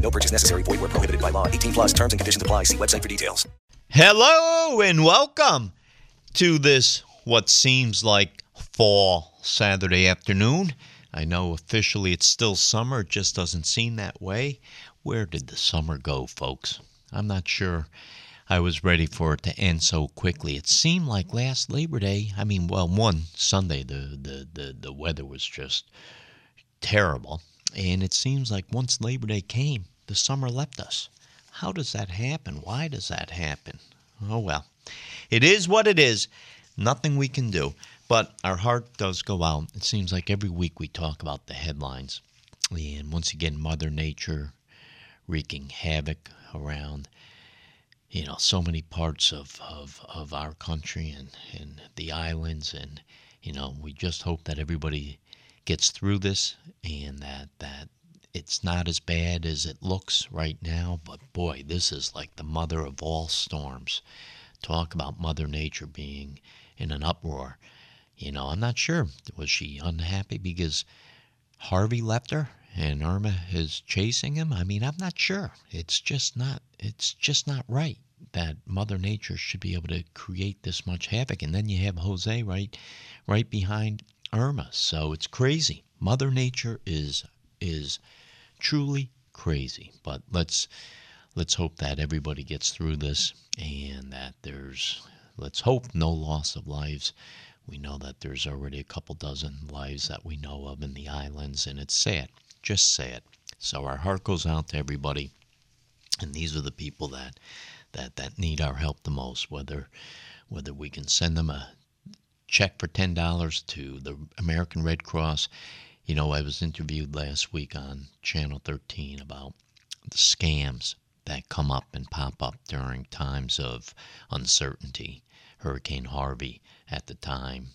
No purchase necessary. Void where prohibited by law. 18 plus terms and conditions apply. See website for details. Hello and welcome to this what seems like fall Saturday afternoon. I know officially it's still summer, it just doesn't seem that way. Where did the summer go, folks? I'm not sure. I was ready for it to end so quickly. It seemed like last Labor Day, I mean, well, one Sunday the the the, the weather was just terrible. And it seems like once Labor Day came, the summer left us. How does that happen? Why does that happen? Oh, well, it is what it is. Nothing we can do. But our heart does go out. It seems like every week we talk about the headlines. And once again, Mother Nature wreaking havoc around, you know, so many parts of, of, of our country and, and the islands. And, you know, we just hope that everybody gets through this and that that it's not as bad as it looks right now but boy this is like the mother of all storms. Talk about mother nature being in an uproar. You know i'm not sure was she unhappy because harvey left her and irma is chasing him? I mean i'm not sure. It's just not it's just not right that mother nature should be able to create this much havoc. And then you have jose right right behind Irma. So it's crazy. Mother Nature is is truly crazy. But let's let's hope that everybody gets through this and that there's let's hope no loss of lives. We know that there's already a couple dozen lives that we know of in the islands and it's sad. Just sad. So our heart goes out to everybody. And these are the people that that that need our help the most whether whether we can send them a check for ten dollars to the American Red Cross. You know, I was interviewed last week on Channel 13 about the scams that come up and pop up during times of uncertainty. Hurricane Harvey at the time.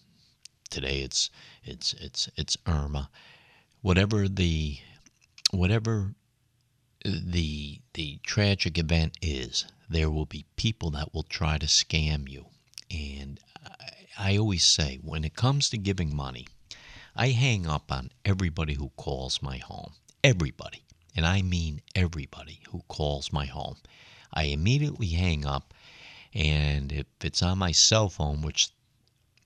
Today it's it's it's it's Irma. Whatever the whatever the the tragic event is, there will be people that will try to scam you. And I always say when it comes to giving money, I hang up on everybody who calls my home. Everybody. And I mean everybody who calls my home. I immediately hang up, and if it's on my cell phone, which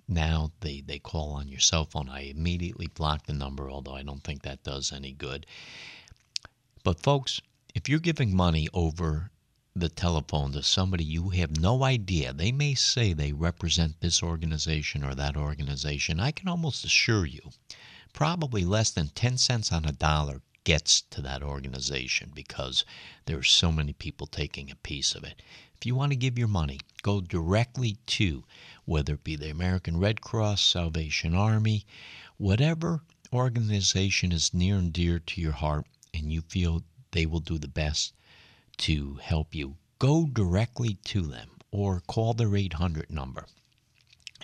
now they, they call on your cell phone, I immediately block the number, although I don't think that does any good. But, folks, if you're giving money over the telephone to somebody you have no idea. They may say they represent this organization or that organization. I can almost assure you, probably less than 10 cents on a dollar gets to that organization because there are so many people taking a piece of it. If you want to give your money, go directly to whether it be the American Red Cross, Salvation Army, whatever organization is near and dear to your heart and you feel they will do the best to help you, go directly to them or call their 800 number.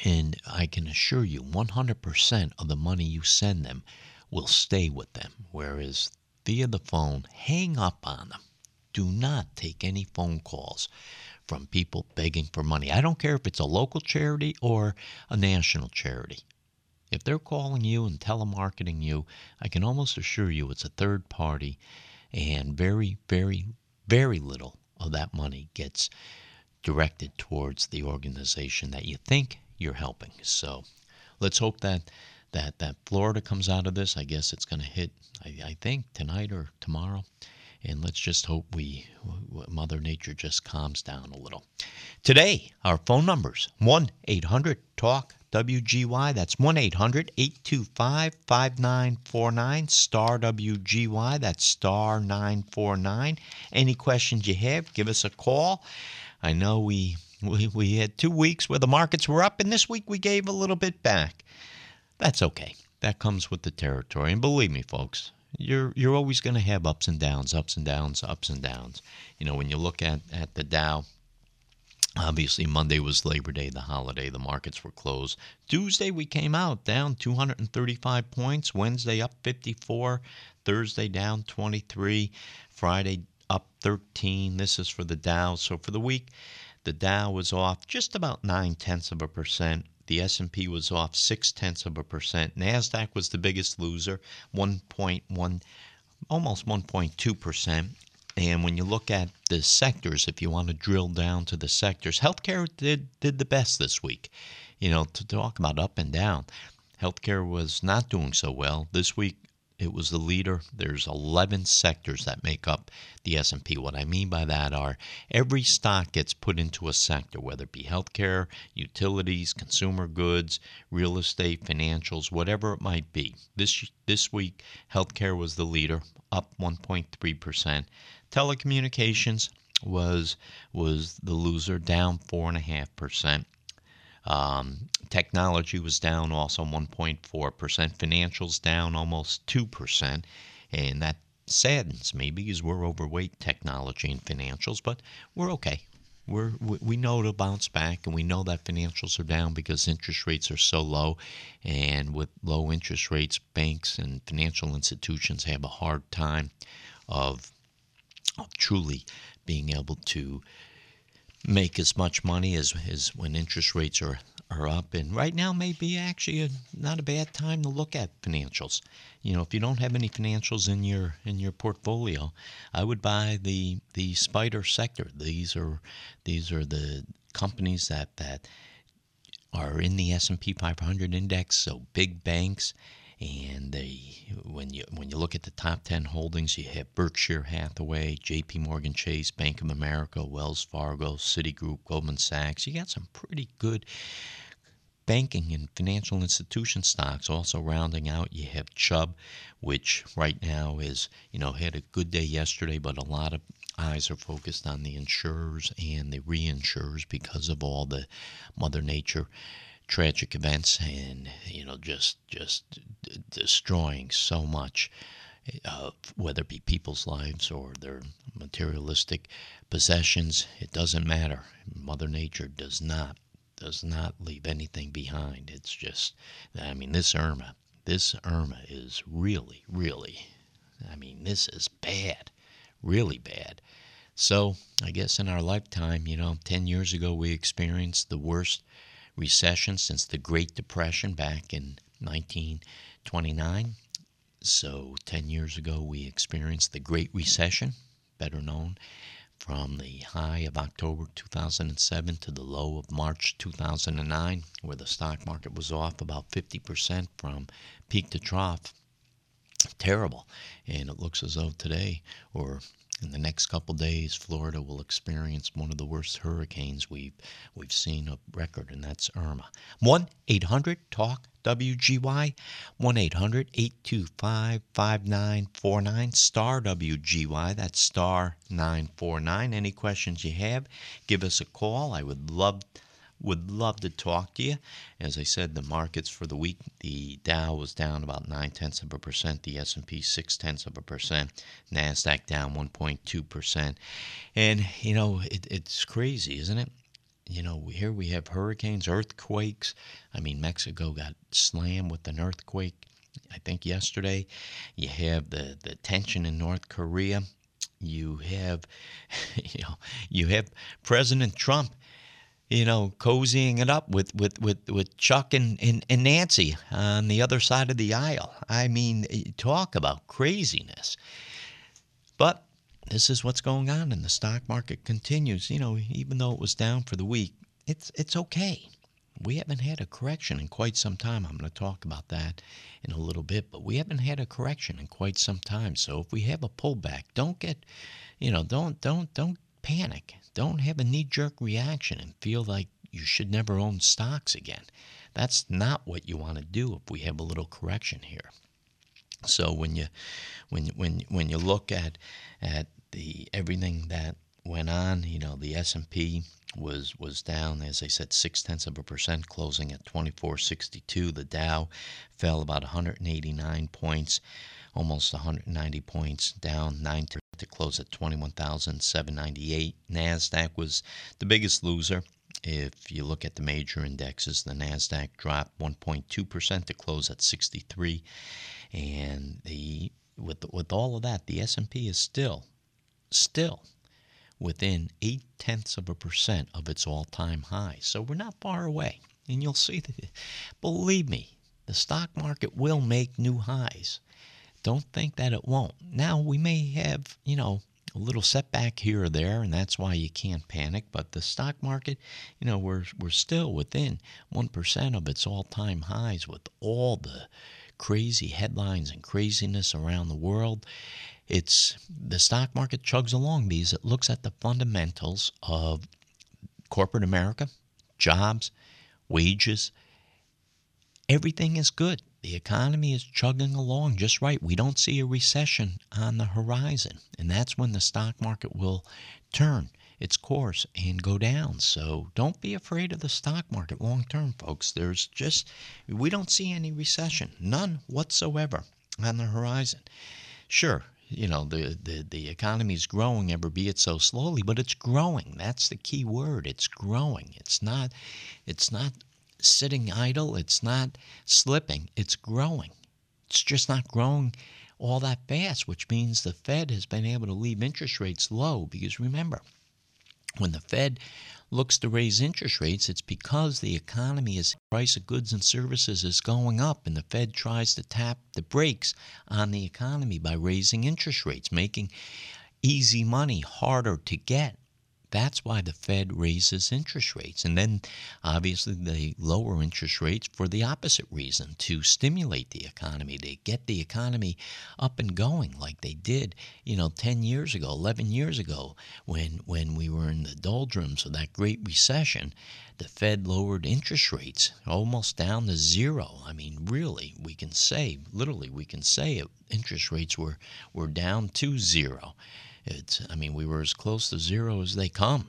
And I can assure you 100% of the money you send them will stay with them. Whereas via the phone, hang up on them. Do not take any phone calls from people begging for money. I don't care if it's a local charity or a national charity. If they're calling you and telemarketing you, I can almost assure you it's a third party and very, very very little of that money gets directed towards the organization that you think you're helping. So let's hope that that that Florida comes out of this. I guess it's going to hit. I, I think tonight or tomorrow. And let's just hope we, Mother Nature just calms down a little. Today, our phone numbers 1 800 TALK WGY. That's 1 800 825 5949. Star WGY. That's star 949. Any questions you have, give us a call. I know we, we, we had two weeks where the markets were up, and this week we gave a little bit back. That's okay. That comes with the territory. And believe me, folks, you're you're always going to have ups and downs, ups and downs, ups and downs. You know, when you look at, at the Dow, Obviously, Monday was Labor Day, the holiday. The markets were closed. Tuesday, we came out down 235 points. Wednesday, up 54. Thursday, down 23. Friday, up 13. This is for the Dow. So for the week, the Dow was off just about nine tenths of a percent. The S&P was off six tenths of a percent. Nasdaq was the biggest loser, 1.1, almost 1.2 percent. And when you look at the sectors, if you want to drill down to the sectors, healthcare did did the best this week. You know, to talk about up and down, healthcare was not doing so well this week. It was the leader. There's 11 sectors that make up the S&P. What I mean by that are every stock gets put into a sector, whether it be healthcare, utilities, consumer goods, real estate, financials, whatever it might be. This this week, healthcare was the leader, up 1.3 percent. Telecommunications was was the loser, down four and a half percent. Um, technology was down also 1.4 percent. Financials down almost two percent, and that saddens me because we're overweight technology and financials, but we're okay. We're we know to bounce back, and we know that financials are down because interest rates are so low, and with low interest rates, banks and financial institutions have a hard time of truly being able to make as much money as, as when interest rates are, are up. And right now may be actually a, not a bad time to look at financials. You know, if you don't have any financials in your in your portfolio, I would buy the the spider sector. These are these are the companies that that are in the S&P 500 index, so big banks and when you when you look at the top 10 holdings you have Berkshire Hathaway, JP Morgan Chase, Bank of America, Wells Fargo, Citigroup, Goldman Sachs. You got some pretty good banking and financial institution stocks also rounding out you have chubb which right now is you know had a good day yesterday but a lot of eyes are focused on the insurers and the reinsurers because of all the mother nature tragic events and you know just just d- destroying so much uh, whether it be people's lives or their materialistic possessions it doesn't matter. Mother nature does not does not leave anything behind. It's just i mean this irma this irma is really really i mean this is bad really bad. So i guess in our lifetime you know 10 years ago we experienced the worst recession since the Great Depression back in 1929. So, 10 years ago, we experienced the Great Recession, better known from the high of October 2007 to the low of March 2009, where the stock market was off about 50% from peak to trough. Terrible. And it looks as though today, or in the next couple days, Florida will experience one of the worst hurricanes we've we've seen a record, and that's Irma. One eight hundred talk WGY, one 5949 star WGY. That's star nine four nine. Any questions you have, give us a call. I would love would love to talk to you. As I said, the markets for the week, the Dow was down about nine tenths of a percent, the S&P six tenths of a percent, Nasdaq down 1.2 percent, and you know it, it's crazy, isn't it? You know, here we have hurricanes, earthquakes. I mean, Mexico got slammed with an earthquake. I think yesterday. You have the the tension in North Korea. You have, you know, you have President Trump you know, cozying it up with, with, with, with Chuck and, and, and Nancy on the other side of the aisle. I mean, eh, talk about craziness. But this is what's going on, and the stock market continues. You know, even though it was down for the week, it's it's okay. We haven't had a correction in quite some time. I'm going to talk about that in a little bit, but we haven't had a correction in quite some time. So if we have a pullback, don't get, you know, don't don't don't panic. Don't have a knee jerk reaction and feel like you should never own stocks again. That's not what you want to do if we have a little correction here. So when you when when when you look at at the everything that went on, you know, the S&P was was down, as I said, six tenths of a percent, closing at 24.62. The Dow fell about 189 points, almost 190 points, down nine to close at 21,798. Nasdaq was the biggest loser. If you look at the major indexes, the Nasdaq dropped 1.2% to close at 63, and the with with all of that, the S&P is still still within eight tenths of a percent of its all-time high. So we're not far away, and you'll see that. Believe me, the stock market will make new highs. Don't think that it won't. Now we may have, you know, a little setback here or there, and that's why you can't panic. But the stock market, you know, we're we're still within one percent of its all-time highs with all the crazy headlines and craziness around the world. It's the stock market chugs along because it looks at the fundamentals of corporate America, jobs, wages. Everything is good. The economy is chugging along just right. We don't see a recession on the horizon, and that's when the stock market will turn its course and go down. So don't be afraid of the stock market long term, folks. There's just, we don't see any recession, none whatsoever on the horizon. Sure, you know the, the the economy is growing ever be it so slowly but it's growing that's the key word it's growing it's not it's not sitting idle. It's not slipping. It's growing. It's just not growing all that fast which means the fed has been able to leave interest rates low because remember when the Fed looks to raise interest rates, it's because the economy is price of goods and services is going up and the Fed tries to tap the brakes on the economy by raising interest rates, making easy money harder to get. That's why the Fed raises interest rates. And then obviously they lower interest rates for the opposite reason to stimulate the economy, to get the economy up and going like they did, you know, 10 years ago, 11 years ago, when, when we were in the doldrums of that great recession. The Fed lowered interest rates almost down to zero. I mean, really, we can say, literally, we can say interest rates were, were down to zero. It's, I mean, we were as close to zero as they come.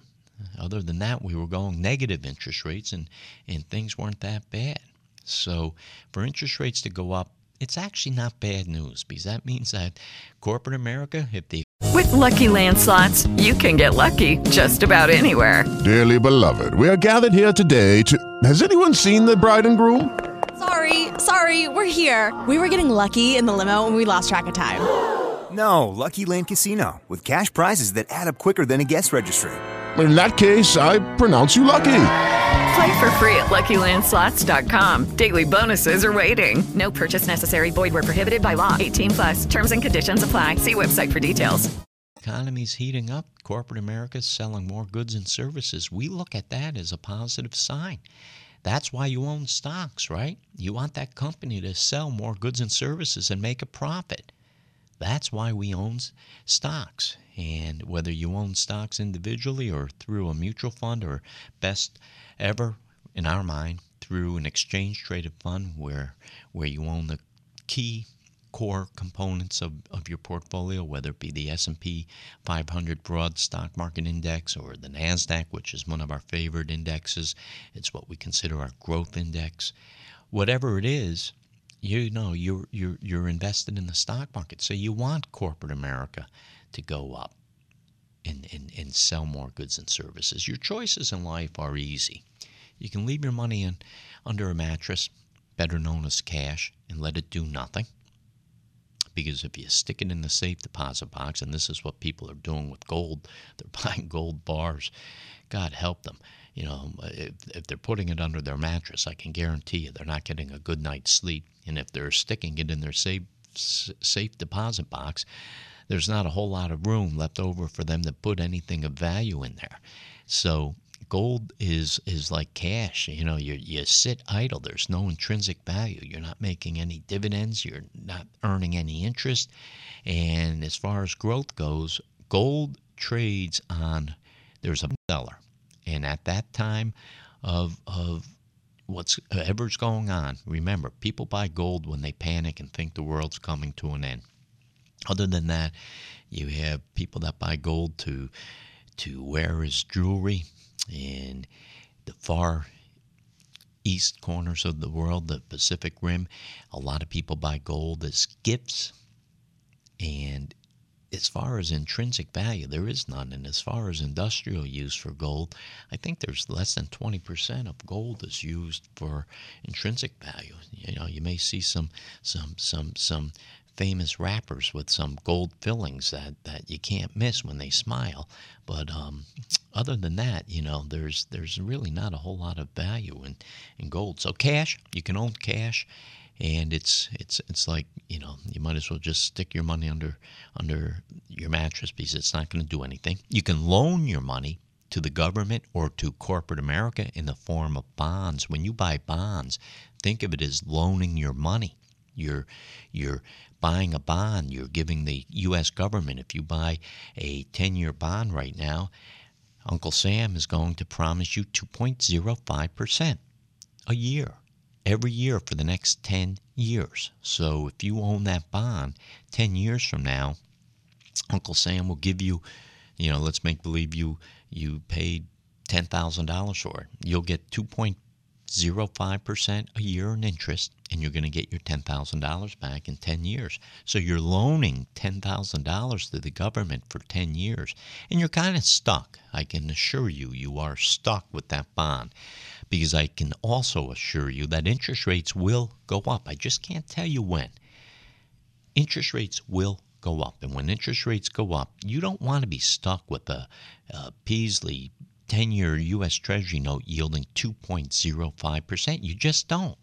Other than that, we were going negative interest rates, and, and things weren't that bad. So, for interest rates to go up, it's actually not bad news because that means that corporate America, if they with Lucky Land slots, you can get lucky just about anywhere. Dearly beloved, we are gathered here today to. Has anyone seen the bride and groom? Sorry, sorry, we're here. We were getting lucky in the limo and we lost track of time. No, Lucky Land Casino, with cash prizes that add up quicker than a guest registry. In that case, I pronounce you lucky. Play for free at LuckyLandSlots.com. Daily bonuses are waiting. No purchase necessary. Void where prohibited by law. 18 plus. Terms and conditions apply. See website for details. Economy's heating up. Corporate America's selling more goods and services. We look at that as a positive sign. That's why you own stocks, right? You want that company to sell more goods and services and make a profit. That's why we own stocks. And whether you own stocks individually or through a mutual fund or best ever in our mind through an exchange traded fund where where you own the key core components of, of your portfolio, whether it be the S&P 500 broad stock market index or the Nasdaq, which is one of our favorite indexes. It's what we consider our growth index. Whatever it is, you know you're you're you're invested in the stock market, so you want corporate America to go up and, and, and sell more goods and services. Your choices in life are easy. You can leave your money in under a mattress, better known as cash, and let it do nothing. Because if you stick it in the safe deposit box, and this is what people are doing with gold, they're buying gold bars. God help them you know, um, uh, if, if they're putting it under their mattress, I can guarantee you they're not getting a good night's sleep. And if they're sticking it in their safe safe deposit box, there's not a whole lot of room left over for them to put anything of value in there. So gold is is like cash. You know, you you sit idle. There's no intrinsic value. You're not making any dividends. You're not earning any interest. And as far as growth goes, gold trades on. There's a seller and at that time of, of what's ever's going on, remember, people buy gold when they panic and think the world's coming to an end. Other than that, you have people that buy gold to to wear as jewelry in the far east corners of the world, the Pacific Rim. A lot of people buy gold as gifts, and as far as intrinsic value, there is none. And as far as industrial use for gold, I think there's less than 20% of gold is used for intrinsic value. You know, you may see some some some some famous rappers with some gold fillings that, that you can't miss when they smile. But um, other than that, you know, there's there's really not a whole lot of value in, in gold. So cash, you can own cash and it's it's it's like you know you might as well just stick your money under under your mattress because it's not going to do anything. You can loan your money to the government or to corporate America in the form of bonds. When you buy bonds, think of it as loaning your money. You're you're buying a bond. You're giving the U.S. government. If you buy a 10-year bond right now, Uncle Sam is going to promise you 2.05 percent a year every year for the next 10 years. So if you own that bond 10 years from now, Uncle Sam will give you, you know, let's make believe you you paid $10,000 for it. You'll get 2.05% a year in interest and you're going to get your $10,000 back in 10 years. So you're loaning $10,000 to the government for 10 years and you're kind of stuck. I can assure you you are stuck with that bond because I can also assure you that interest rates will go up. I just can't tell you when. Interest rates will go up. And when interest rates go up, you don't want to be stuck with a, a Peasley 10 year U.S. Treasury note yielding 2.05%. You just don't.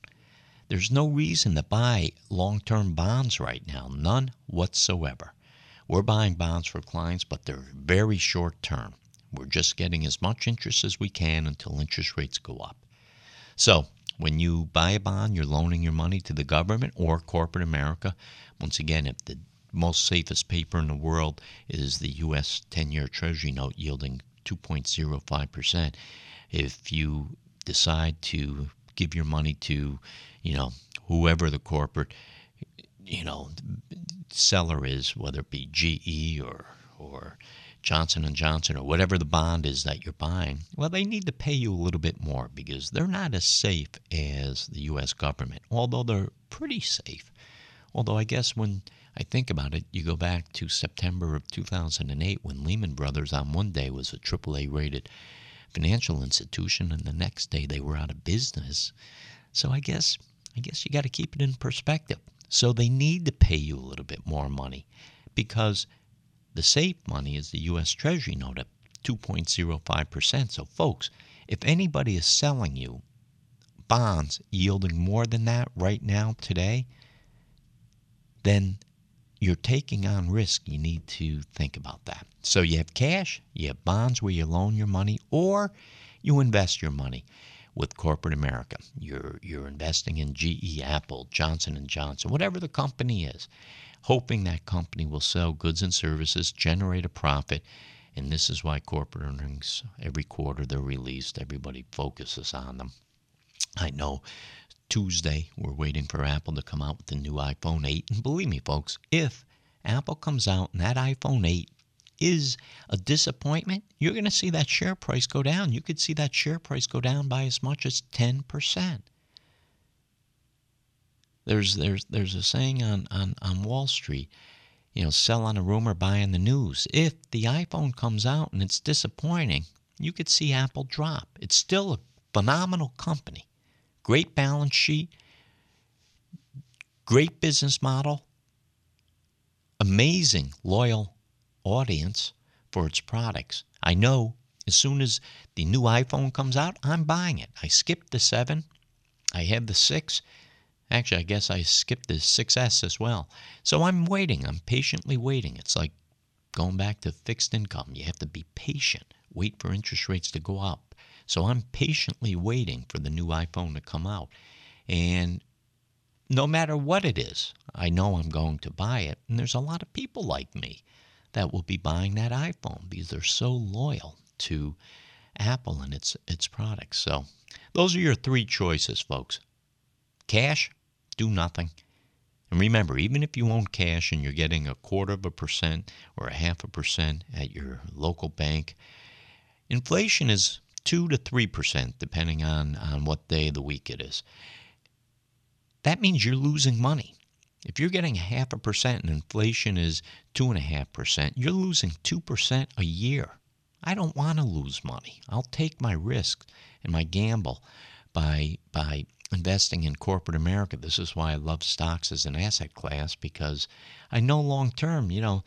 There's no reason to buy long term bonds right now, none whatsoever. We're buying bonds for clients, but they're very short term. We're just getting as much interest as we can until interest rates go up. So, when you buy a bond, you're loaning your money to the government or corporate America. Once again, if the most safest paper in the world is the U.S. 10 year Treasury note yielding 2.05%, if you decide to give your money to, you know, whoever the corporate, you know, seller is, whether it be GE or, or Johnson and Johnson or whatever the bond is that you're buying, well, they need to pay you a little bit more because they're not as safe as the U.S. government, although they're pretty safe. Although I guess when I think about it, you go back to September of 2008 when Lehman Brothers on one day was a AAA rated financial institution and the next day they were out of business. So I guess I guess you got to keep it in perspective. So they need to pay you a little bit more money because the safe money is the U.S. Treasury note at 2.05%. So, folks, if anybody is selling you bonds yielding more than that right now, today, then you're taking on risk. You need to think about that. So, you have cash, you have bonds where you loan your money, or you invest your money with corporate America. You're you're investing in GE, Apple, Johnson Johnson, whatever the company is hoping that company will sell goods and services, generate a profit. And this is why corporate earnings, every quarter they're released, everybody focuses on them. I know Tuesday we're waiting for Apple to come out with the new iPhone 8. And believe me, folks, if Apple comes out and that iPhone 8 is a disappointment, you're going to see that share price go down. You could see that share price go down by as much as 10%. There's there's there's a saying on, on, on Wall Street, you know, sell on a rumor, buy on the news. If the iPhone comes out and it's disappointing, you could see Apple drop. It's still a phenomenal company. Great balance sheet, great business model, amazing loyal audience for its products. I know as soon as the new iPhone comes out, I'm buying it. I skipped the 7. I have the 6 Actually, I guess I skipped the 6S as well. So I'm waiting. I'm patiently waiting. It's like going back to fixed income. You have to be patient, wait for interest rates to go up. So I'm patiently waiting for the new iPhone to come out. And no matter what it is, I know I'm going to buy it. And there's a lot of people like me that will be buying that iPhone because they're so loyal to Apple and its its products. So those are your three choices, folks. Cash, do nothing. And remember, even if you own cash and you're getting a quarter of a percent or a half a percent at your local bank, inflation is 2 to 3% depending on, on what day of the week it is. That means you're losing money. If you're getting half a percent and inflation is two and a half percent, you're losing two percent a year. I don't want to lose money. I'll take my risk and my gamble by by investing in corporate America. This is why I love stocks as an asset class because I know long term, you know,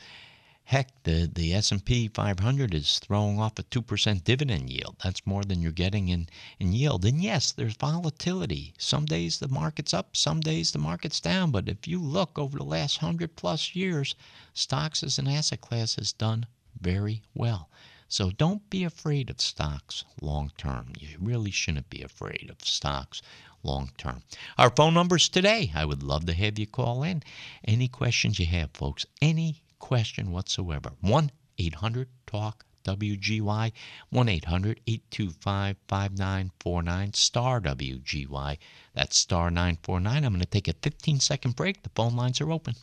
heck, the, the S&P 500 is throwing off a 2% dividend yield. That's more than you're getting in, in yield. And yes, there's volatility. Some days the market's up, some days the market's down. But if you look over the last 100 plus years, stocks as an asset class has done very well. So don't be afraid of stocks long term. You really shouldn't be afraid of stocks long term. Our phone numbers today, I would love to have you call in. Any questions you have, folks, any question whatsoever. 1 800 TALK WGY 1 800 825 5949 star WGY. That's star 949. I'm going to take a 15 second break. The phone lines are open.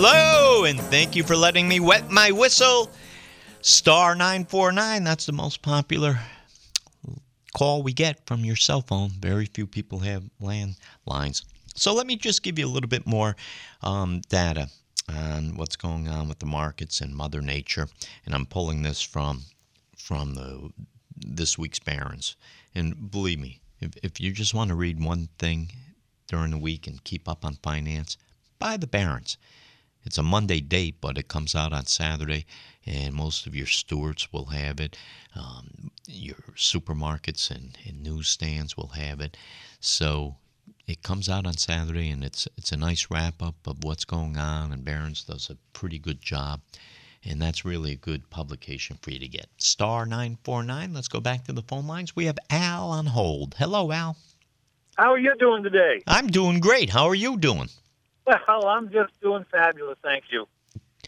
Hello, and thank you for letting me wet my whistle. Star 949, that's the most popular call we get from your cell phone. Very few people have landlines. So let me just give you a little bit more um, data on what's going on with the markets and Mother Nature. And I'm pulling this from from the this week's Barron's. And believe me, if, if you just want to read one thing during the week and keep up on finance, buy the Barron's. It's a Monday date, but it comes out on Saturday, and most of your Stewart's will have it. Um, your supermarkets and, and newsstands will have it. So it comes out on Saturday, and it's it's a nice wrap up of what's going on. And Barron's does a pretty good job, and that's really a good publication for you to get. Star nine four nine. Let's go back to the phone lines. We have Al on hold. Hello, Al. How are you doing today? I'm doing great. How are you doing? Well, I'm just doing fabulous, thank you.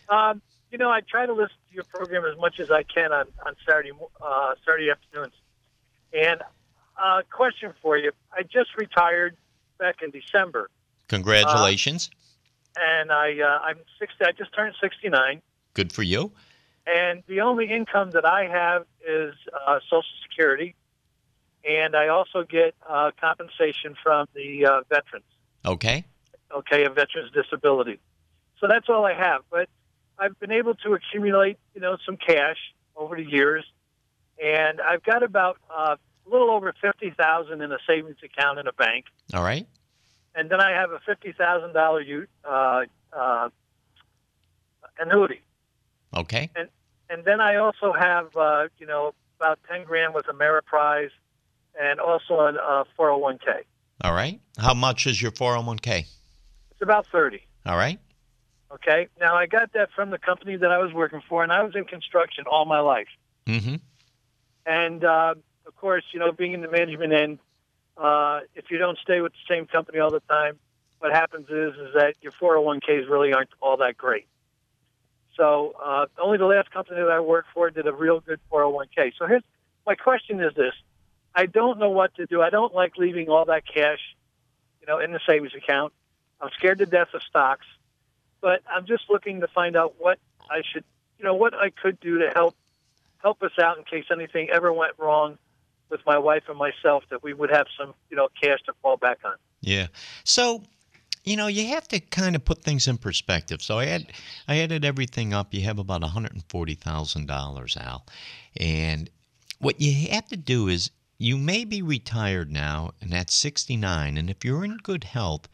Um, you know, I try to listen to your program as much as I can on on Saturday uh, Saturday afternoons. And uh, question for you: I just retired back in December, Congratulations. and I uh, I'm 60. I just turned 69, Good for you. and the only income that I have is uh, Social Security, and I also get uh, compensation from the uh, veterans. Okay. Okay, a veteran's disability. So that's all I have. But I've been able to accumulate, you know, some cash over the years, and I've got about uh, a little over fifty thousand in a savings account in a bank, All right. and then I have a fifty thousand dollar uh, uh, annuity, Okay. and and then I also have, uh, you know, about ten grand with Ameriprise, and also a four hundred one k. All right. How much is your 401k? It's about thirty. All right. Okay. Now I got that from the company that I was working for, and I was in construction all my life. Mm-hmm. And uh, of course, you know, being in the management end, uh, if you don't stay with the same company all the time, what happens is is that your 401ks really aren't all that great. So uh, only the last company that I worked for did a real good 401k. So here's my question: Is this? I don't know what to do. I don't like leaving all that cash, you know, in the savings account. I'm scared to death of stocks, but I'm just looking to find out what I should, you know, what I could do to help help us out in case anything ever went wrong with my wife and myself, that we would have some, you know, cash to fall back on. Yeah. So, you know, you have to kind of put things in perspective. So I had I added everything up. You have about one hundred and forty thousand dollars, Al, and what you have to do is you may be retired now, and at sixty nine, and if you're in good health,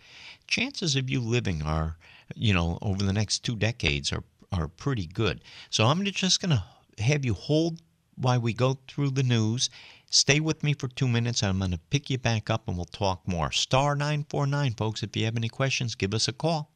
chances of you living are, you know, over the next two decades are are pretty good. So I'm just going to have you hold while we go through the news. Stay with me for two minutes. I'm going to pick you back up and we'll talk more. Star 949, folks. If you have any questions, give us a call.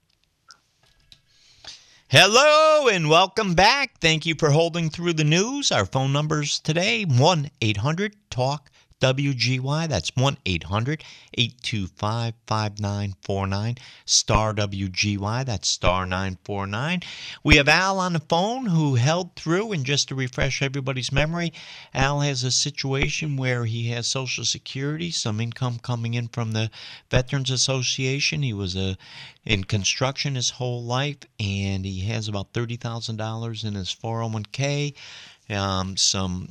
Hello and welcome back. Thank you for holding through the news. Our phone numbers today 1 800 TALK WGY. That's 1 800 825 5949. Star WGY. That's star 949. We have Al on the phone who held through. And just to refresh everybody's memory, Al has a situation where he has Social Security, some income coming in from the Veterans Association. He was a in construction his whole life, and he has about thirty thousand dollars in his four hundred one k. Um, some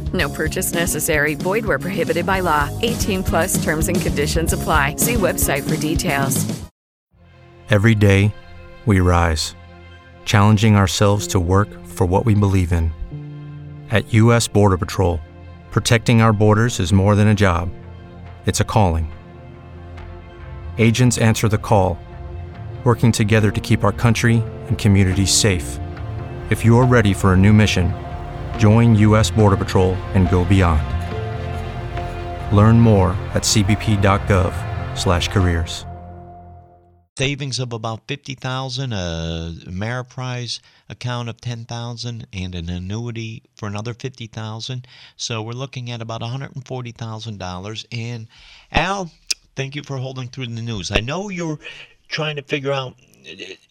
No purchase necessary. Void where prohibited by law. 18 plus terms and conditions apply. See website for details. Every day, we rise, challenging ourselves to work for what we believe in. At U.S. Border Patrol, protecting our borders is more than a job, it's a calling. Agents answer the call, working together to keep our country and communities safe. If you're ready for a new mission, join U.S. Border Patrol and go beyond. Learn more at cbp.gov/careers. savings of about 50,000, a Ameriprise account of 10,000 and an annuity for another 50,000. So we're looking at about $140,000 and Al, thank you for holding through the news. I know you're trying to figure out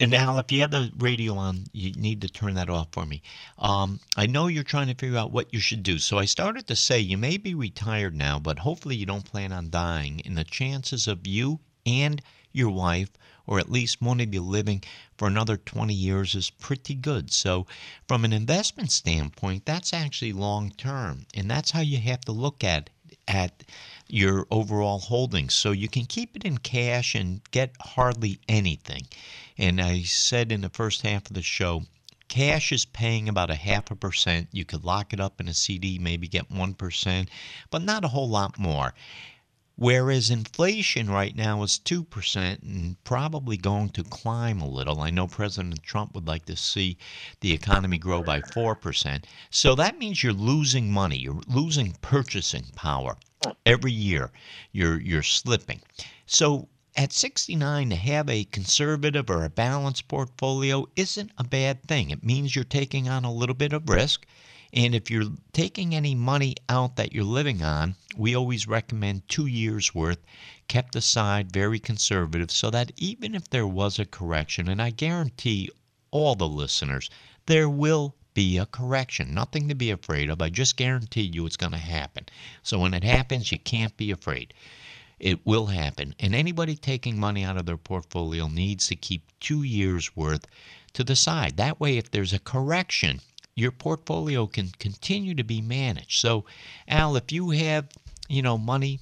and Al, if you have the radio on, you need to turn that off for me. Um, I know you're trying to figure out what you should do. So I started to say you may be retired now, but hopefully you don't plan on dying. And the chances of you and your wife, or at least one of you living for another 20 years, is pretty good. So, from an investment standpoint, that's actually long term. And that's how you have to look at at your overall holdings. So you can keep it in cash and get hardly anything. And I said in the first half of the show, cash is paying about a half a percent. You could lock it up in a CD, maybe get 1%, but not a whole lot more. Whereas inflation right now is 2% and probably going to climb a little. I know President Trump would like to see the economy grow by 4%. So that means you're losing money, you're losing purchasing power every year. You're you're slipping. So at 69 to have a conservative or a balanced portfolio isn't a bad thing. It means you're taking on a little bit of risk. And if you're taking any money out that you're living on, we always recommend two years worth kept aside, very conservative, so that even if there was a correction, and I guarantee all the listeners, there will be a correction. Nothing to be afraid of. I just guarantee you it's going to happen. So when it happens, you can't be afraid. It will happen. And anybody taking money out of their portfolio needs to keep two years worth to the side. That way, if there's a correction, your portfolio can continue to be managed. So, Al, if you have, you know, money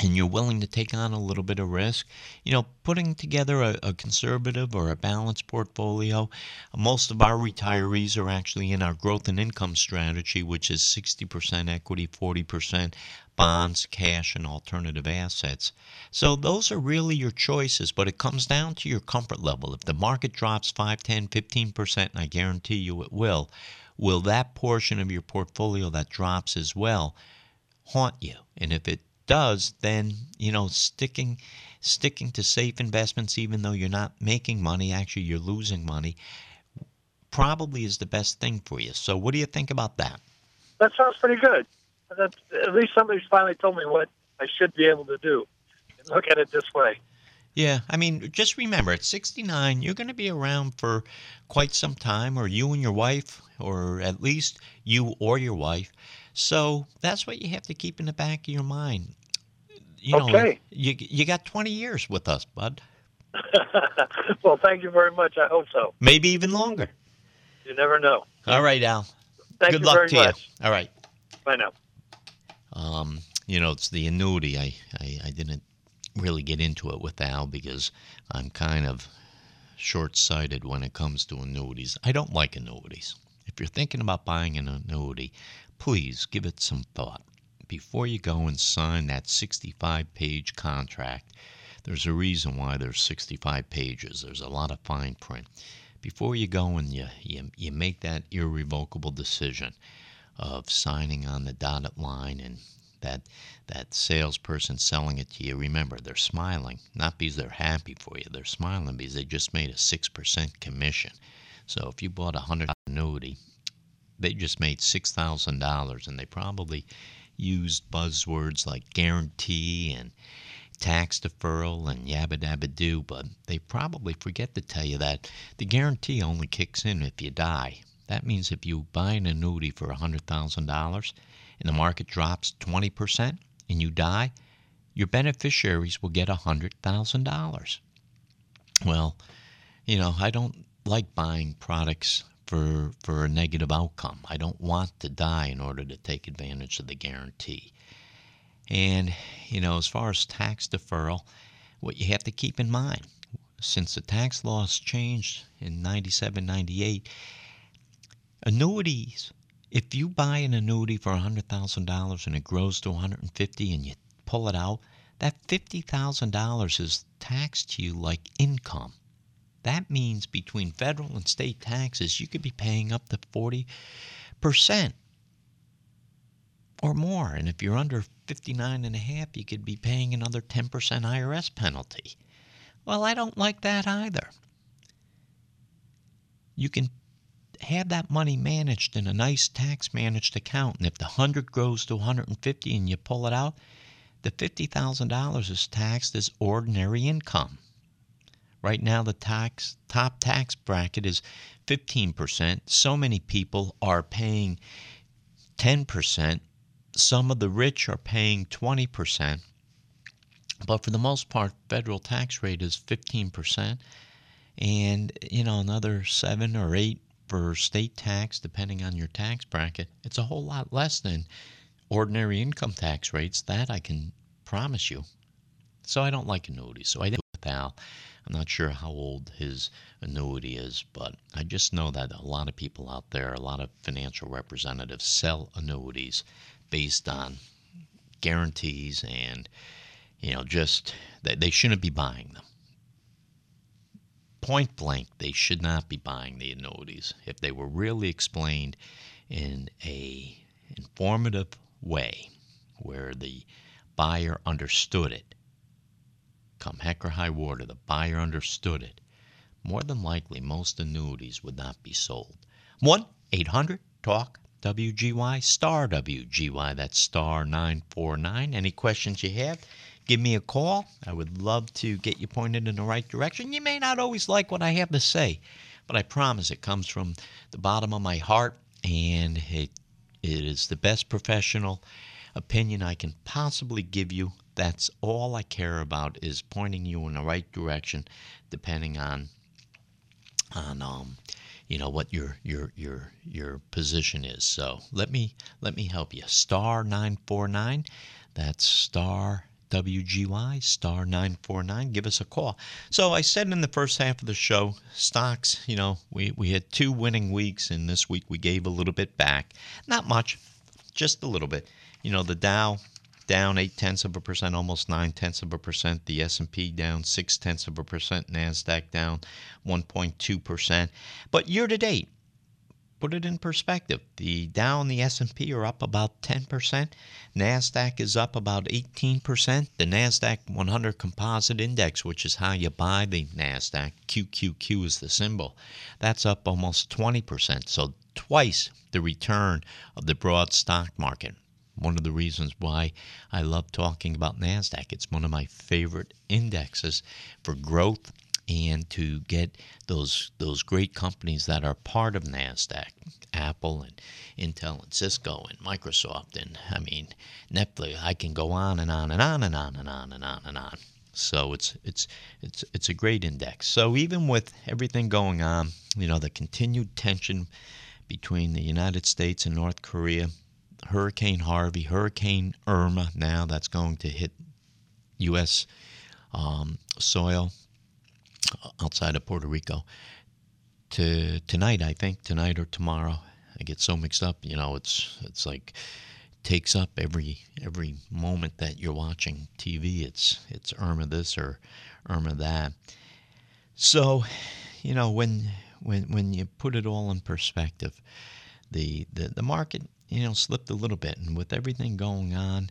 and you're willing to take on a little bit of risk, you know, putting together a, a, conservative or a balanced portfolio. Most of our retirees are actually in our growth and income strategy, which is 60% equity, 40% bonds, cash, and alternative assets. So those are really your choices, but it comes down to your comfort level. If the market drops 5, 10, 15%, and I guarantee you it will, will that portion of your portfolio that drops as well haunt you? And if it does, then you know sticking sticking to safe investments, even though you're not making money, actually you're losing money, probably is the best thing for you. So, what do you think about that? That sounds pretty good. At least somebody's finally told me what I should be able to do. Look at it this way. Yeah, I mean, just remember at 69, you're going to be around for quite some time, or you and your wife, or at least you or your wife. So that's what you have to keep in the back of your mind. You know, okay. you you got 20 years with us, bud. well, thank you very much. I hope so. Maybe even longer. You never know. All right, Al. Thank Good you luck very to much. you. All right. Bye now. Um, you know, it's the annuity. I, I, I didn't really get into it with Al because I'm kind of short sighted when it comes to annuities. I don't like annuities. If you're thinking about buying an annuity, please give it some thought. Before you go and sign that 65 page contract, there's a reason why there's 65 pages. There's a lot of fine print. Before you go and you, you, you make that irrevocable decision of signing on the dotted line and that that salesperson selling it to you, remember they're smiling, not because they're happy for you. They're smiling because they just made a six percent commission. So if you bought a hundred annuity, they just made $6,000 and they probably used buzzwords like guarantee and tax deferral and yabba dabba do, but they probably forget to tell you that the guarantee only kicks in if you die. That means if you buy an annuity for $100,000 and the market drops 20% and you die, your beneficiaries will get $100,000. Well, you know, I don't like buying products for for a negative outcome. I don't want to die in order to take advantage of the guarantee. And, you know, as far as tax deferral, what you have to keep in mind, since the tax laws changed in 97, 98, annuities, if you buy an annuity for $100,000 and it grows to 150 and you pull it out, that $50,000 is taxed to you like income. That means between federal and state taxes, you could be paying up to 40% or more. And if you're under 59 and a half, you could be paying another 10% IRS penalty. Well, I don't like that either. You can have that money managed in a nice tax managed account, and if the 100 grows to 150 and you pull it out, the $50,000 is taxed as ordinary income. Right now, the tax top tax bracket is 15%. So many people are paying 10%. Some of the rich are paying 20%. But for the most part, federal tax rate is 15%. And, you know, another 7 or 8 for state tax, depending on your tax bracket. It's a whole lot less than ordinary income tax rates. That I can promise you. So I don't like annuities. So I did with Al. I'm not sure how old his annuity is, but I just know that a lot of people out there, a lot of financial representatives sell annuities based on guarantees and, you know, just that they shouldn't be buying them. Point blank, they should not be buying the annuities. If they were really explained in a informative way where the buyer understood it, come heck or high water, the buyer understood it, more than likely most annuities would not be sold. 1 800 TALK WGY, star WGY, that's star 949. Any questions you have, give me a call. I would love to get you pointed in the right direction. You may not always like what I have to say, but I promise it comes from the bottom of my heart and it, it is the best professional opinion I can possibly give you that's all I care about is pointing you in the right direction, depending on on um, you know what your your your your position is. So let me let me help you. Star nine four nine. That's star WGY star 949. Give us a call. So I said in the first half of the show, stocks, you know, we, we had two winning weeks, and this week we gave a little bit back. Not much, just a little bit. You know, the Dow down eight tenths of a percent, almost nine tenths of a percent. The S&P down six tenths of a percent. Nasdaq down 1.2 percent. But year to date, put it in perspective. The Dow and the S&P are up about 10 percent. Nasdaq is up about 18 percent. The Nasdaq 100 Composite Index, which is how you buy the Nasdaq, QQQ is the symbol, that's up almost 20 percent. So twice the return of the broad stock market one of the reasons why I love talking about NASDAQ. It's one of my favorite indexes for growth and to get those those great companies that are part of Nasdaq, Apple and Intel and Cisco and Microsoft and I mean Netflix. I can go on and on and on and on and on and on and on. So it's it's it's it's a great index. So even with everything going on, you know, the continued tension between the United States and North Korea, Hurricane Harvey, Hurricane Irma now that's going to hit U.S. Um, soil uh, outside of Puerto Rico. To tonight, I think tonight or tomorrow. I get so mixed up. You know, it's it's like takes up every every moment that you're watching TV. It's it's Irma this or Irma that. So, you know, when when when you put it all in perspective, the the, the market you know, slipped a little bit. And with everything going on,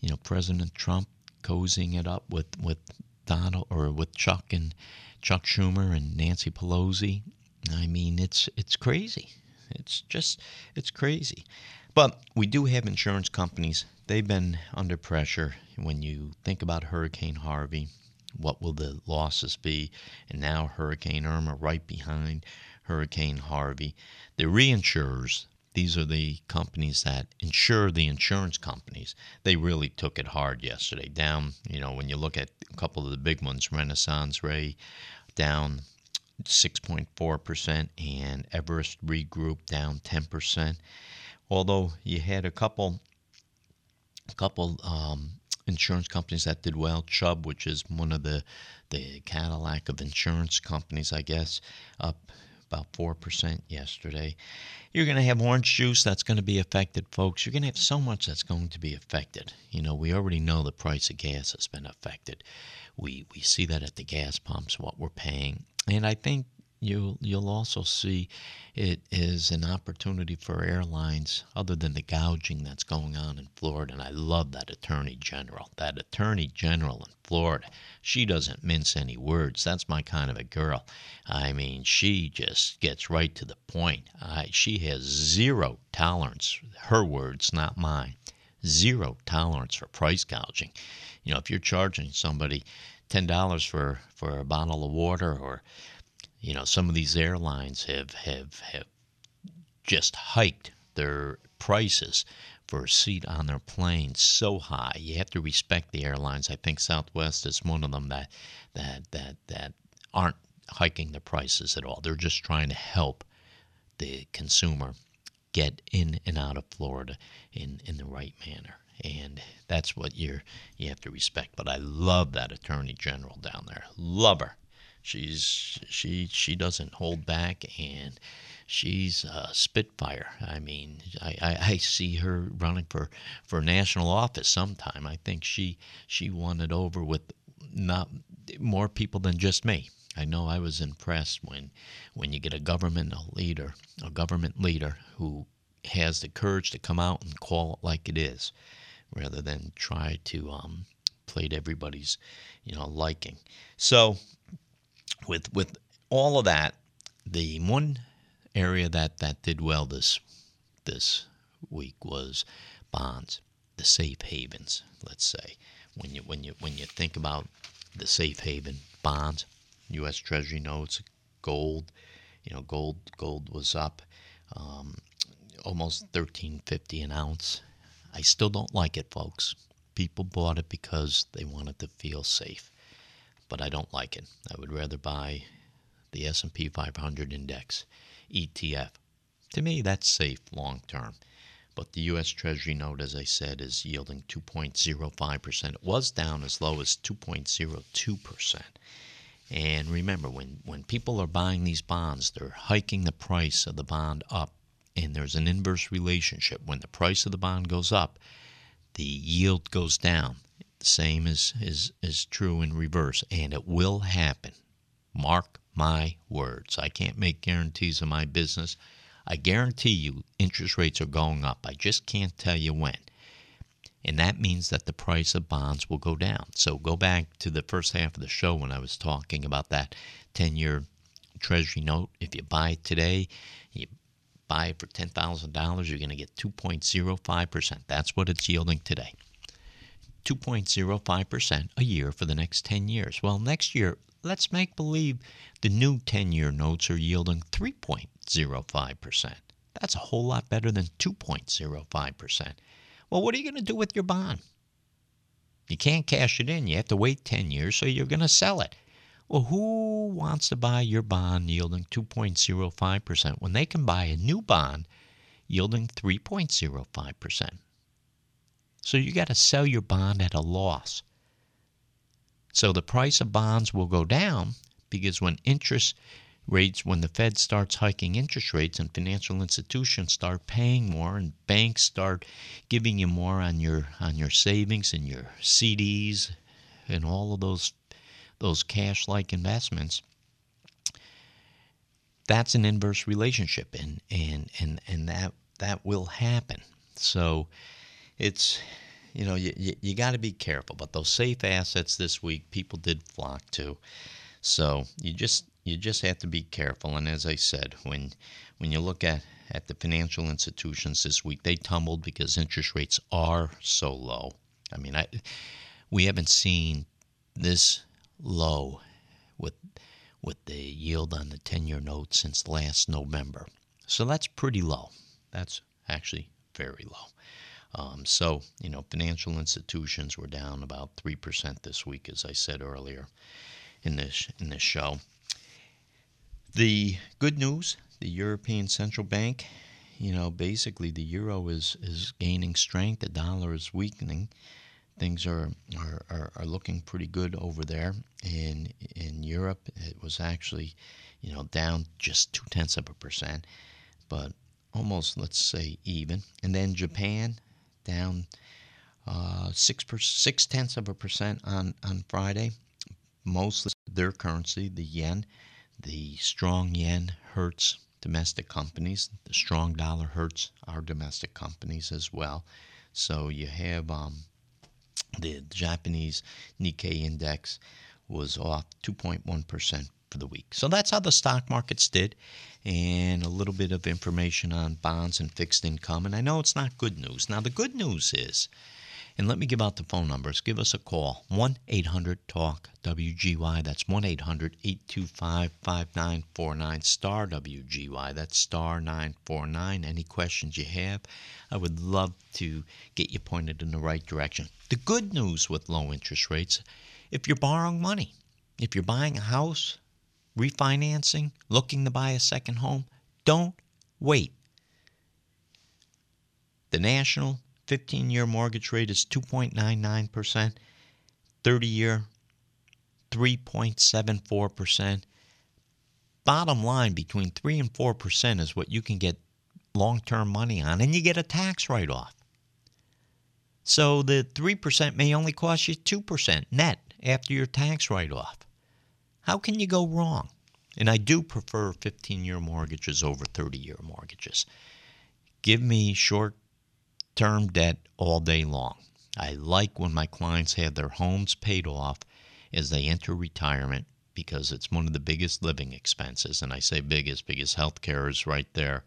you know, President Trump cozying it up with, with Donald or with Chuck and Chuck Schumer and Nancy Pelosi. I mean, it's it's crazy. It's just it's crazy. But we do have insurance companies. They've been under pressure. When you think about Hurricane Harvey, what will the losses be? And now Hurricane Irma right behind Hurricane Harvey. The reinsurers, these are the companies that insure the insurance companies. They really took it hard yesterday. Down, you know, when you look at a couple of the big ones, RenaissanceRe down 6.4%, and Everest Re Group down 10%. Although you had a couple, a couple um, insurance companies that did well. Chubb, which is one of the the Cadillac of insurance companies, I guess, up about 4% yesterday. You're going to have orange juice that's going to be affected, folks. You're going to have so much that's going to be affected. You know, we already know the price of gas has been affected. We we see that at the gas pumps, what we're paying. And I think you'll you'll also see it is an opportunity for airlines other than the gouging that's going on in Florida and I love that attorney general. That attorney general in Florida she doesn't mince any words. That's my kind of a girl. I mean she just gets right to the point. I, she has zero tolerance her words not mine zero tolerance for price gouging. You know if you're charging somebody $10 for for a bottle of water or you know, some of these airlines have, have, have just hiked their prices for a seat on their plane so high. You have to respect the airlines. I think Southwest is one of them that that that that aren't hiking the prices at all. They're just trying to help the consumer get in and out of Florida in, in the right manner. And that's what you're you have to respect. But I love that attorney general down there. Love her. She's she she doesn't hold back, and she's a spitfire. I mean, I, I, I see her running for for national office sometime. I think she she won it over with not more people than just me. I know I was impressed when when you get a government leader, a government leader who has the courage to come out and call it like it is, rather than try to um, play everybody's you know liking. So with with all of that, the one area that that did well this this week was bonds, the safe havens. Let's say when you when you when you think about the safe haven bonds, U.S. Treasury notes, gold. You know, gold gold was up um, almost thirteen fifty an ounce. I still don't like it, folks. People bought it because they wanted to feel safe but I don't like it. I would rather buy the S&P 500 index ETF. To me, that's safe long term. But the U.S. Treasury note, as I said, is yielding 2.05%. It was down as low as 2.02%. And remember, when, when people are buying these bonds, they're hiking the price of the bond up. And there's an inverse relationship. When the price of the bond goes up, the yield goes down. The same is, is, is true in reverse, and it will happen. Mark my words. I can't make guarantees of my business. I guarantee you interest rates are going up. I just can't tell you when. And that means that the price of bonds will go down. So go back to the first half of the show when I was talking about that 10 year Treasury note. If you buy it today, you buy it for $10,000, you're going to get 2.05%. That's what it's yielding today. 2.05% a year for the next 10 years. Well, next year, let's make believe the new 10 year notes are yielding 3.05%. That's a whole lot better than 2.05%. Well, what are you going to do with your bond? You can't cash it in. You have to wait 10 years, so you're going to sell it. Well, who wants to buy your bond yielding 2.05% when they can buy a new bond yielding 3.05%? So you got to sell your bond at a loss. So the price of bonds will go down because when interest rates, when the Fed starts hiking interest rates and financial institutions start paying more and banks start giving you more on your on your savings and your CDs and all of those those cash-like investments, that's an inverse relationship and and and and that that will happen. So it's you know you, you, you got to be careful but those safe assets this week people did flock to so you just you just have to be careful. And as I said, when when you look at at the financial institutions this week, they tumbled because interest rates are so low. I mean, I we haven't seen this low with with the yield on the 10-year note since last November. So that's pretty low. That's actually very low. Um, so, you know, financial institutions were down about 3% this week, as I said earlier in this, in this show. The good news the European Central Bank, you know, basically the euro is, is gaining strength, the dollar is weakening. Things are, are, are, are looking pretty good over there. In, in Europe, it was actually, you know, down just two tenths of a percent, but almost, let's say, even. And then Japan, down uh, six per, six tenths of a percent on on Friday. Mostly their currency, the yen. The strong yen hurts domestic companies. The strong dollar hurts our domestic companies as well. So you have um, the Japanese Nikkei index was off 2.1 percent for the week. So that's how the stock markets did, and a little bit of information on bonds and fixed income. And I know it's not good news. Now, the good news is, and let me give out the phone numbers. Give us a call 1 800 TALK WGY. That's 1 800 825 5949 star WGY. That's star 949. Any questions you have, I would love to get you pointed in the right direction. The good news with low interest rates, if you're borrowing money, if you're buying a house, refinancing, looking to buy a second home, don't wait. The national 15 year mortgage rate is 2.99%, 30 year 3.74%. Bottom line, between 3 and 4% is what you can get long term money on, and you get a tax write off. So the 3% may only cost you 2% net after your tax write off. How can you go wrong? And I do prefer 15 year mortgages over 30 year mortgages. Give me short term debt all day long. I like when my clients have their homes paid off as they enter retirement because it's one of the biggest living expenses. And I say biggest because healthcare is right there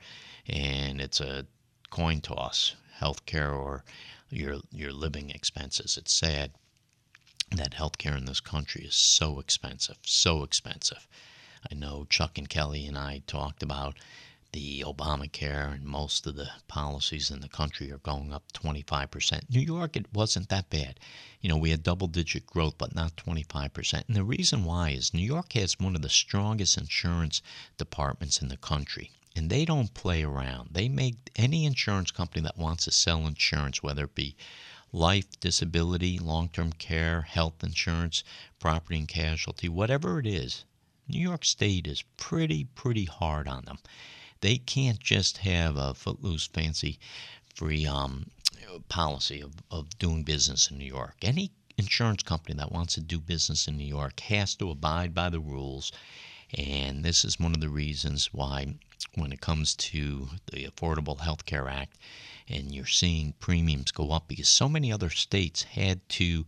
and it's a coin toss healthcare or your your living expenses. It's sad that healthcare in this country is so expensive, so expensive. I know Chuck and Kelly and I talked about the Obamacare and most of the policies in the country are going up 25%. New York, it wasn't that bad. You know, we had double digit growth, but not 25%. And the reason why is New York has one of the strongest insurance departments in the country. And they don't play around. They make any insurance company that wants to sell insurance, whether it be life, disability, long term care, health insurance, property and casualty, whatever it is, New York State is pretty, pretty hard on them. They can't just have a footloose, fancy, free um, policy of, of doing business in New York. Any insurance company that wants to do business in New York has to abide by the rules. And this is one of the reasons why, when it comes to the Affordable Health Care Act, and you're seeing premiums go up because so many other states had to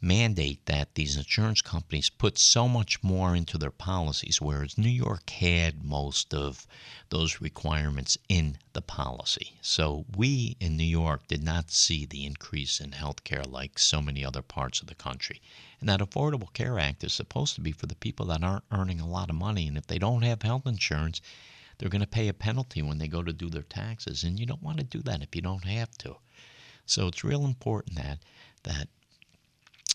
mandate that these insurance companies put so much more into their policies, whereas New York had most of those requirements in the policy. So we in New York did not see the increase in health care like so many other parts of the country. And that Affordable Care Act is supposed to be for the people that aren't earning a lot of money. And if they don't have health insurance, they're going to pay a penalty when they go to do their taxes. And you don't want to do that if you don't have to. So it's real important that that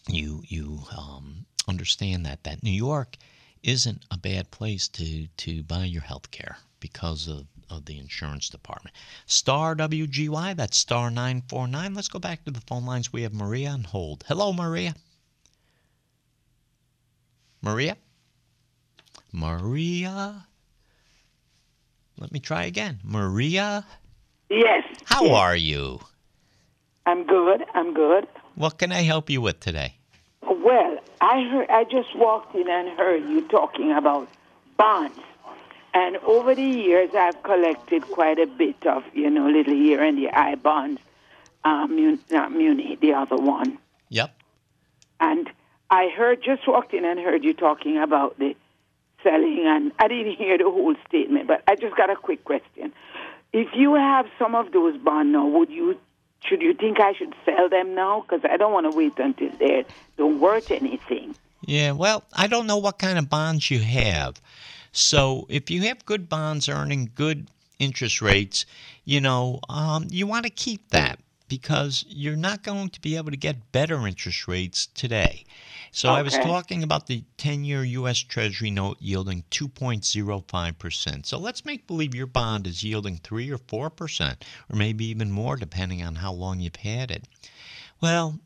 you you um, understand that that New York isn't a bad place to to buy your health care because of, of the insurance department. Star WGY, that's star 949. Let's go back to the phone lines. We have Maria on hold. Hello, Maria. Maria? Maria? Let me try again. Maria? Yes. How yes. are you? I'm good. I'm good. What can I help you with today? Well, I heard I just walked in and heard you talking about bonds. And over the years I've collected quite a bit of, you know, little here and the I bonds. Um, mun- not Muni, the other one. Yep. And I heard just walked in and heard you talking about the selling, and I didn't hear the whole statement, but I just got a quick question. If you have some of those bonds now, would you should you think I should sell them now? Because I don't want to wait until they don't worth anything. Yeah, well, I don't know what kind of bonds you have. So if you have good bonds earning good interest rates, you know, um, you want to keep that because you're not going to be able to get better interest rates today. So I was talking about the 10 year U.S. Treasury note yielding 2.05%. So let's make believe your bond is yielding 3 or 4%, or maybe even more depending on how long you've had it. Well,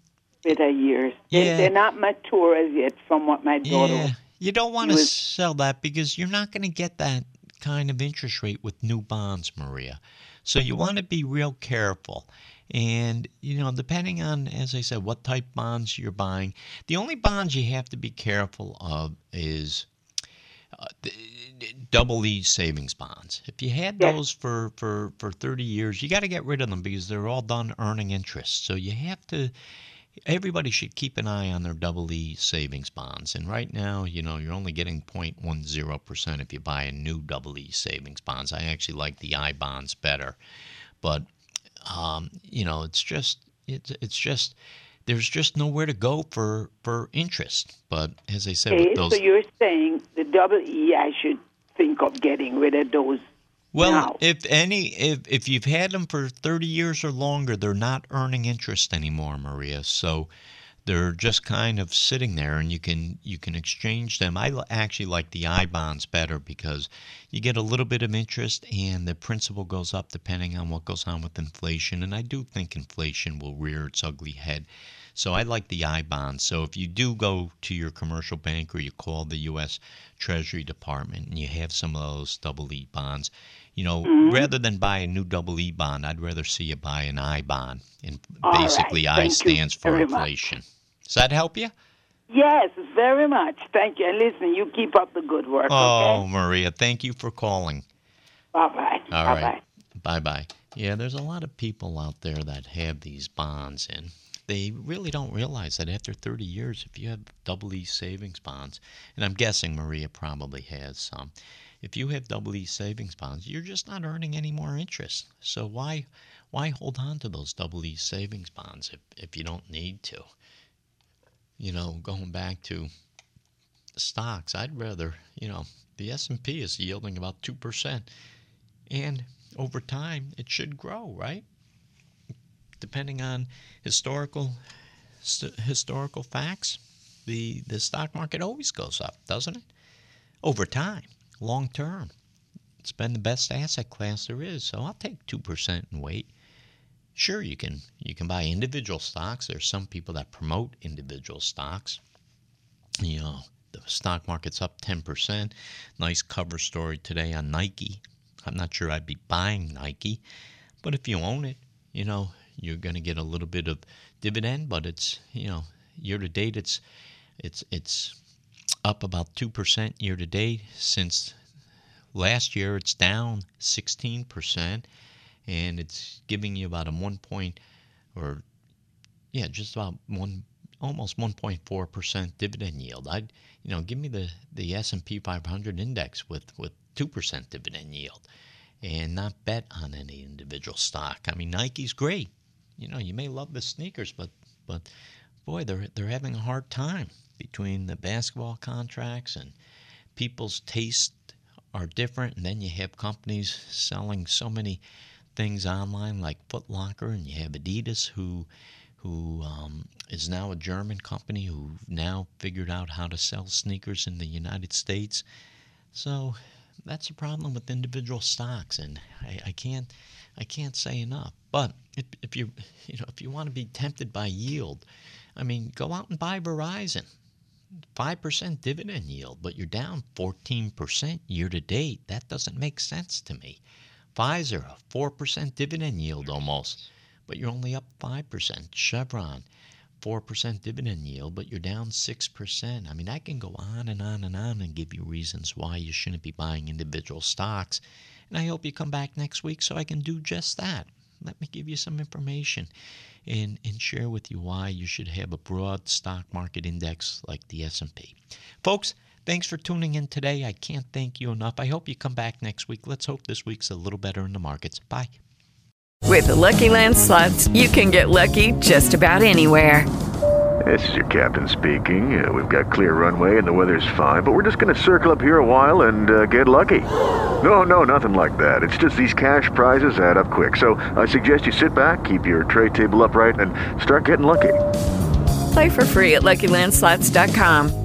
Better years. They, Yeah. They're not mature as yet, from what my daughter. Yeah, you don't want to was- sell that because you're not going to get that kind of interest rate with new bonds, Maria. So you want to be real careful. And, you know, depending on, as I said, what type bonds you're buying, the only bonds you have to be careful of is uh, double E savings bonds. If you had those for, for, for 30 years, you got to get rid of them because they're all done earning interest. So you have to everybody should keep an eye on their double E savings bonds. And right now, you know, you're only getting 0.10% if you buy a new double E savings bonds. I actually like the I bonds better. But um, you know, it's just it's it's just there's just nowhere to go for for interest. But as I said, Okay, with those so you're saying the double E, I should think of getting rid of those. Well, now. if any, if if you've had them for thirty years or longer, they're not earning interest anymore, Maria. So they're just kind of sitting there, and you can you can exchange them. I actually like the I bonds better because you get a little bit of interest, and the principal goes up depending on what goes on with inflation. And I do think inflation will rear its ugly head. So I like the I bonds. So if you do go to your commercial bank or you call the U.S. Treasury Department and you have some of those double E bonds, you know, Mhm. rather than buy a new double E bond, I'd rather see you buy an I bond. And All right. basically, I Thank stands for inflation. much. Does that help you? Yes, very much. Thank you. And listen, you keep up the good work. Oh, Okay. Maria, thank you for calling. Bye bye. All bye right. Bye bye. Yeah, there's a lot of people out there that have these bonds, and they really don't realize that after 30 years, if you have double E savings bonds, and I'm guessing Maria probably has some, if you have double E savings bonds, you're just not earning any more interest. So why why hold on to those double E savings bonds if, if you don't need to? You know, going back to stocks, I'd rather, you know, the S&P is yielding about 2%. And over time, it should grow, right? Depending on historical st- historical facts, the the stock market always goes up, doesn't it? Over time, long term. It's been the best asset class there is, so I'll take 2% and wait. Sure, you can you can buy individual stocks. There's some people that promote individual stocks. You know, the stock market's up 10%. Nice cover story today on Nike. I'm not sure I'd be buying Nike, but if you own it, you know, you're going to get a little bit of dividend, but it's, you know, year to date it's it's it's up about 2% year to date since last year it's down 16% and it's giving you about a 1 point or yeah, just about 1 almost 1.4% dividend yield. I'd, you know, give me the the S&P 500 index with with 2% dividend yield and not bet on any individual stock. I mean, Nike's great. You know, you may love the sneakers, but but boy, they're they're having a hard time between the basketball contracts and people's tastes are different and then you have companies selling so many things online like Foot Locker and you have Adidas who who um, is now a German company who now figured out how to sell sneakers in the United States. So that's a problem with individual stocks, and I, I can't I can't say enough. But if, if you you know if you want to be tempted by yield, I mean go out and buy Verizon. 5% dividend yield, but you're down 14% year to date. That doesn't make sense to me. Pfizer, a 4% dividend yield almost, but you're only up 5%. Chevron, 4% dividend yield, but you're down 6%. I mean, I can go on and on and on and give you reasons why you shouldn't be buying individual stocks. And I hope you come back next week so I can do just that. Let me give you some information and, and share with you why you should have a broad stock market index like the S&P. Folks, Thanks for tuning in today. I can't thank you enough. I hope you come back next week. Let's hope this week's a little better in the markets. Bye. With the Lucky Land slots, you can get lucky just about anywhere. This is your captain speaking. Uh, we've got clear runway and the weather's fine, but we're just going to circle up here a while and uh, get lucky. No, no, nothing like that. It's just these cash prizes add up quick. So I suggest you sit back, keep your tray table upright, and start getting lucky. Play for free at LuckyLandSlots.com.